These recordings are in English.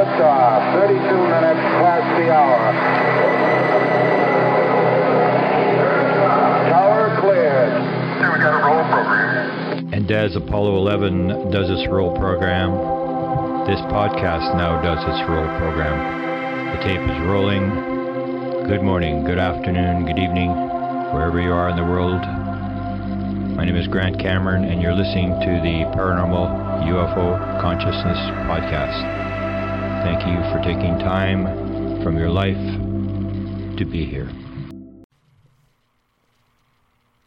Liftoff. 32 minutes past the hour. Tower cleared. we got a roll program. And as Apollo 11 does its roll program, this podcast now does its roll program. The tape is rolling. Good morning, good afternoon, good evening, wherever you are in the world. My name is Grant Cameron, and you're listening to the Paranormal UFO Consciousness Podcast. Thank you for taking time from your life to be here.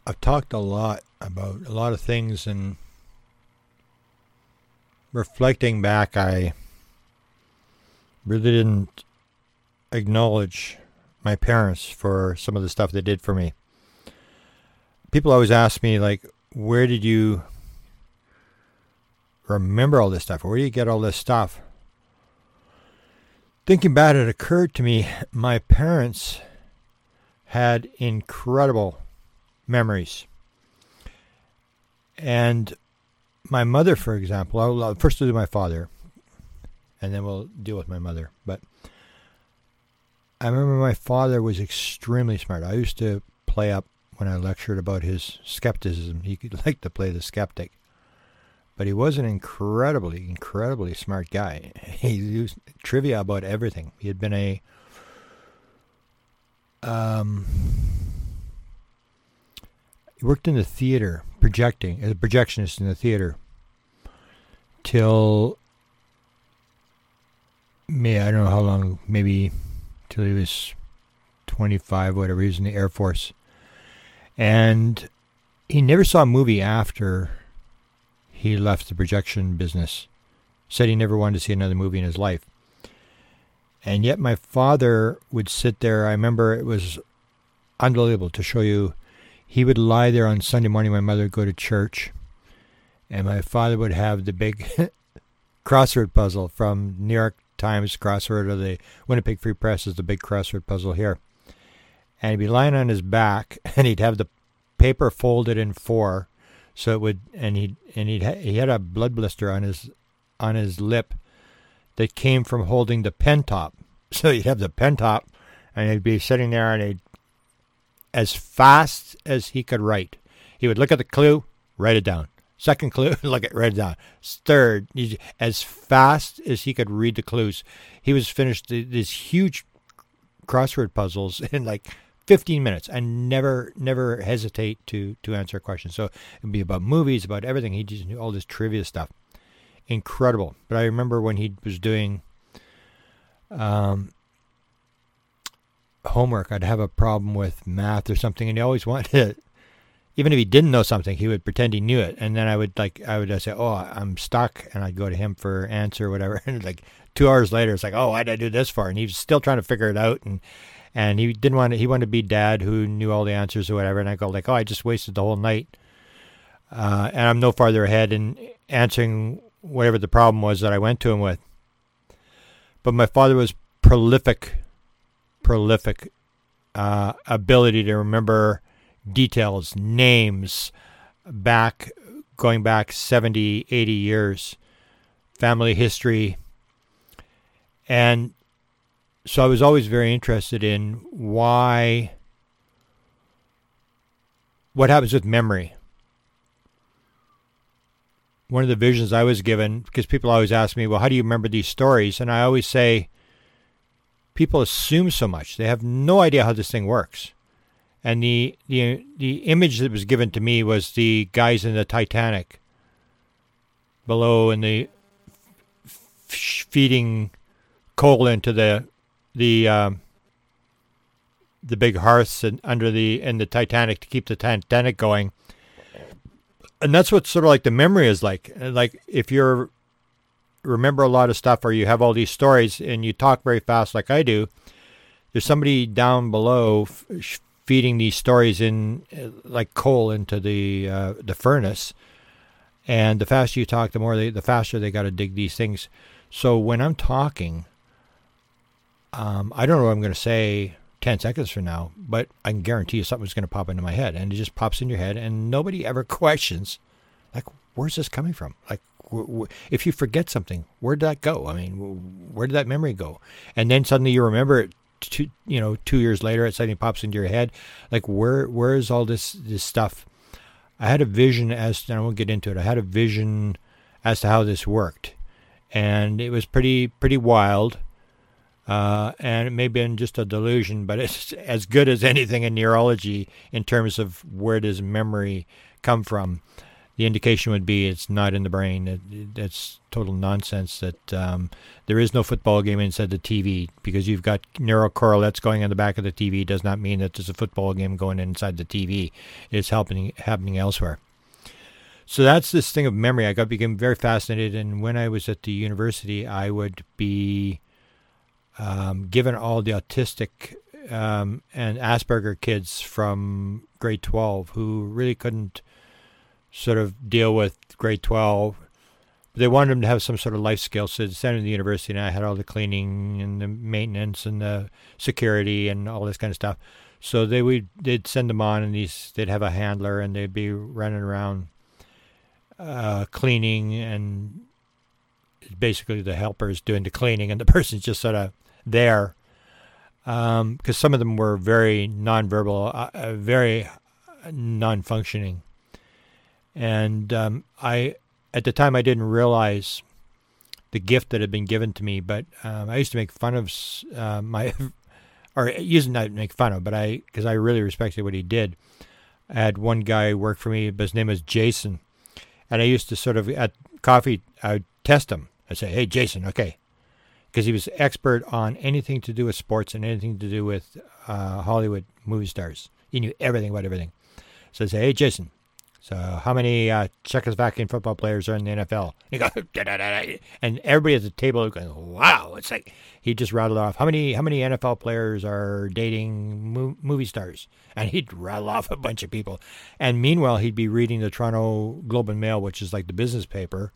I've talked a lot about a lot of things, and reflecting back, I really didn't acknowledge my parents for some of the stuff they did for me people always ask me like, where did you remember all this stuff? Where do you get all this stuff? Thinking about it, occurred to me my parents had incredible memories. And my mother, for example, I'll first do my father, and then we'll deal with my mother. But I remember my father was extremely smart. I used to play up when I lectured about his skepticism. He liked to play the skeptic. But he was an incredibly, incredibly smart guy. He used trivia about everything. He had been a um, he worked in the theater, projecting as a projectionist in the theater till me. I don't know how long, maybe till he was twenty five, whatever. He was in the Air Force and he never saw a movie after he left the projection business. Said he never wanted to see another movie in his life. And yet my father would sit there. I remember it was unbelievable to show you. He would lie there on Sunday morning. My mother would go to church. And my father would have the big crossword puzzle from New York Times crossword or the Winnipeg Free Press is the big crossword puzzle here and he'd be lying on his back, and he'd have the paper folded in four, so it would, and he and he he had a blood blister on his on his lip that came from holding the pen top. So he'd have the pen top, and he'd be sitting there, and he'd as fast as he could write, he would look at the clue, write it down. Second clue, look at write it down. Third, as fast as he could read the clues, he was finished these huge crossword puzzles in like 15 minutes and never never hesitate to to answer a question. So it'd be about movies, about everything. He just knew all this trivia stuff. Incredible. But I remember when he was doing um, homework, I'd have a problem with math or something, and he always wanted to. Even if he didn't know something, he would pretend he knew it, and then I would like I would say, "Oh, I'm stuck," and I'd go to him for answer or whatever. And like two hours later, it's like, "Oh, why did I do this for?" And he was still trying to figure it out, and and he didn't want to, he wanted to be dad who knew all the answers or whatever. And I go like, oh, I just wasted the whole night, uh, and I'm no farther ahead in answering whatever the problem was that I went to him with. But my father was prolific, prolific uh, ability to remember details, names, back going back 70, 80 years, family history, and so I was always very interested in why, what happens with memory. One of the visions I was given, because people always ask me, well, how do you remember these stories? And I always say, people assume so much. They have no idea how this thing works. And the, the, the image that was given to me was the guys in the Titanic below and the feeding coal into the the um, the big hearths and under the in the Titanic to keep the Titanic going. And that's what sort of like the memory is like. Like if you're remember a lot of stuff or you have all these stories and you talk very fast like I do, there's somebody down below f- feeding these stories in uh, like coal into the uh, the furnace. And the faster you talk, the more they, the faster they got to dig these things. So when I'm talking, um, I don't know what I'm going to say 10 seconds from now, but I can guarantee you something's going to pop into my head. And it just pops in your head, and nobody ever questions, like, where's this coming from? Like, if you forget something, where did that go? I mean, where did that memory go? And then suddenly you remember it. Two, you know, two years later, it suddenly pops into your head. Like, where, where is all this, this stuff? I had a vision as, and I won't get into it. I had a vision as to how this worked, and it was pretty, pretty wild. Uh, and it may have been just a delusion, but it's as good as anything in neurology in terms of where does memory come from the indication would be it's not in the brain. It, it, it's total nonsense that um, there is no football game inside the TV because you've got neural correlates going on the back of the TV does not mean that there's a football game going inside the TV. It's happening happening elsewhere. So that's this thing of memory. I got became very fascinated, and when I was at the university, I would be um, given all the autistic um, and Asperger kids from grade 12 who really couldn't sort of deal with grade 12. They wanted them to have some sort of life skills. So they sent them to the university, and I had all the cleaning and the maintenance and the security and all this kind of stuff. So they would they'd send them on, and these they'd have a handler, and they'd be running around uh, cleaning, and basically the helpers doing the cleaning, and the person's just sort of there because um, some of them were very nonverbal, uh, uh very non-functioning. And um, I, at the time, I didn't realize the gift that had been given to me. But um, I used to make fun of uh, my, or used not make fun of, but I, because I really respected what he did. I had one guy work for me, but his name was Jason, and I used to sort of at coffee, I would test him. I'd say, "Hey, Jason, okay," because he was expert on anything to do with sports and anything to do with uh, Hollywood movie stars. He knew everything about everything. So I say, "Hey, Jason, so, how many uh, Czechoslovakian football players are in the NFL? He goes, and everybody at the table going, "Wow!" It's like he just rattled off how many how many NFL players are dating mo- movie stars, and he'd rattle off a bunch of people. And meanwhile, he'd be reading the Toronto Globe and Mail, which is like the business paper,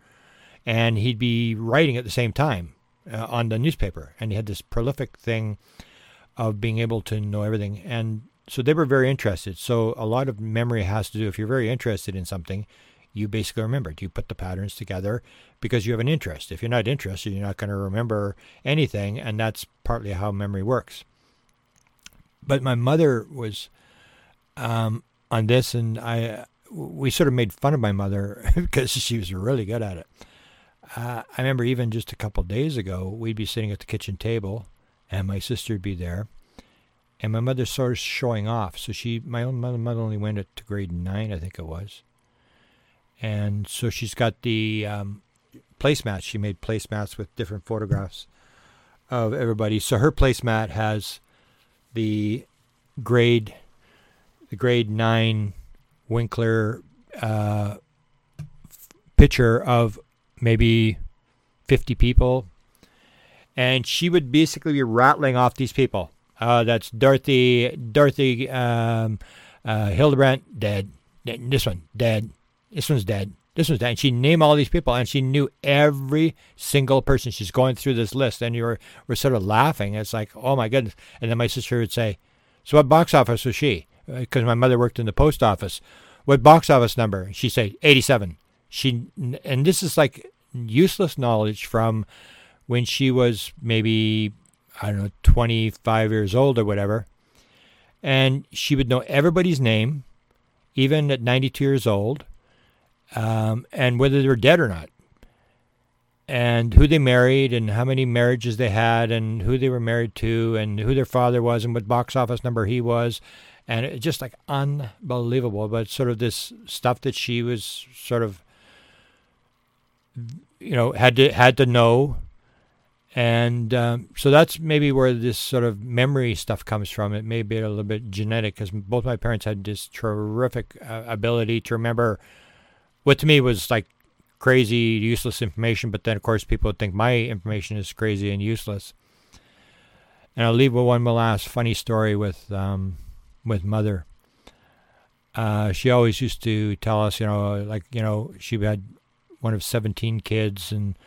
and he'd be writing at the same time uh, on the newspaper. And he had this prolific thing of being able to know everything. And so they were very interested. So a lot of memory has to do if you're very interested in something, you basically remember. You put the patterns together because you have an interest. If you're not interested, you're not going to remember anything, and that's partly how memory works. But my mother was um, on this, and I we sort of made fun of my mother because she was really good at it. Uh, I remember even just a couple days ago, we'd be sitting at the kitchen table, and my sister would be there, and my mother started showing off. So she, my own mother, mother only went to grade nine, I think it was, and so she's got the um, placemats. She made placemats with different photographs of everybody. So her placemat has the grade, the grade nine Winkler uh, picture of maybe 50 people. And she would basically be rattling off these people uh, that's Dorothy, Dorothy um, uh, Hildebrandt, dead. This one, dead. This one's dead. This one's dead. And she named all these people, and she knew every single person. She's going through this list, and you were, were sort of laughing. It's like, oh my goodness. And then my sister would say, so what box office was she? Because uh, my mother worked in the post office. What box office number? She'd say, 87. She, and this is like useless knowledge from when she was maybe I don't know, 25 years old or whatever. And she would know everybody's name, even at 92 years old, um, and whether they were dead or not, and who they married, and how many marriages they had, and who they were married to, and who their father was, and what box office number he was. And it's just like unbelievable, but sort of this stuff that she was sort of, you know, had to had to know and um, so that's maybe where this sort of memory stuff comes from. It may be a little bit genetic because both my parents had this terrific uh, ability to remember what to me was like crazy, useless information, but then of course people think my information is crazy and useless. And I'll leave with one last funny story with um, with mother. Uh, she always used to tell us, you know, like you know, she had one of 17 kids and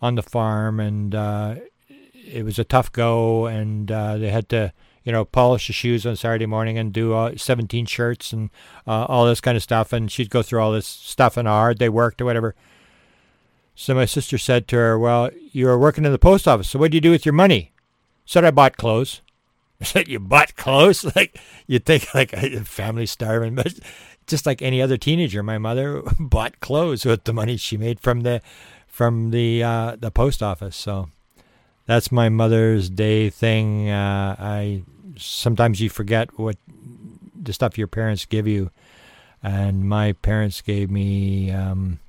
on the farm, and uh, it was a tough go, and uh, they had to you know, polish the shoes on Saturday morning and do uh, 17 shirts and uh, all this kind of stuff. And she'd go through all this stuff and hard they worked or whatever. So my sister said to her, Well, you were working in the post office. So what do you do with your money? Said I bought clothes. Said, You bought clothes? Like, you'd think like a family starving, but just like any other teenager, my mother bought clothes with the money she made from the from the uh, the post office. So that's my Mother's Day thing. Uh, I sometimes you forget what the stuff your parents give you, and my parents gave me um,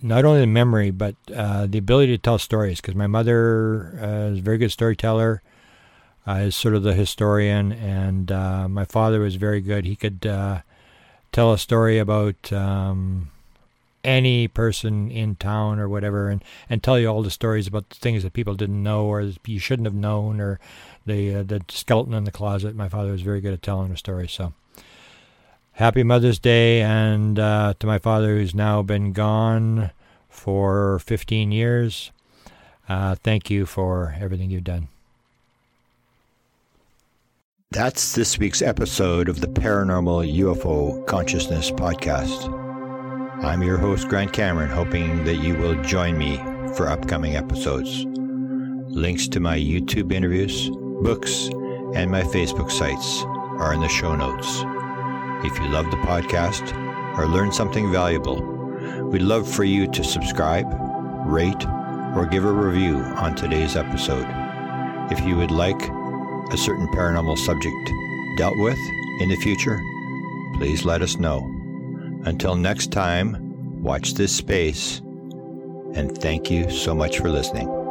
not only the memory but uh, the ability to tell stories. Because my mother uh, is a very good storyteller, is sort of the historian, and uh, my father was very good. He could uh, tell a story about. Um, any person in town or whatever and, and tell you all the stories about the things that people didn't know or you shouldn't have known or the uh, the skeleton in the closet. My father was very good at telling a story. So happy Mother's Day, and uh, to my father who's now been gone for 15 years. Uh, thank you for everything you've done. That's this week's episode of the Paranormal UFO Consciousness Podcast. I'm your host, Grant Cameron, hoping that you will join me for upcoming episodes. Links to my YouTube interviews, books, and my Facebook sites are in the show notes. If you love the podcast or learned something valuable, we'd love for you to subscribe, rate, or give a review on today's episode. If you would like a certain paranormal subject dealt with in the future, please let us know. Until next time, watch this space, and thank you so much for listening.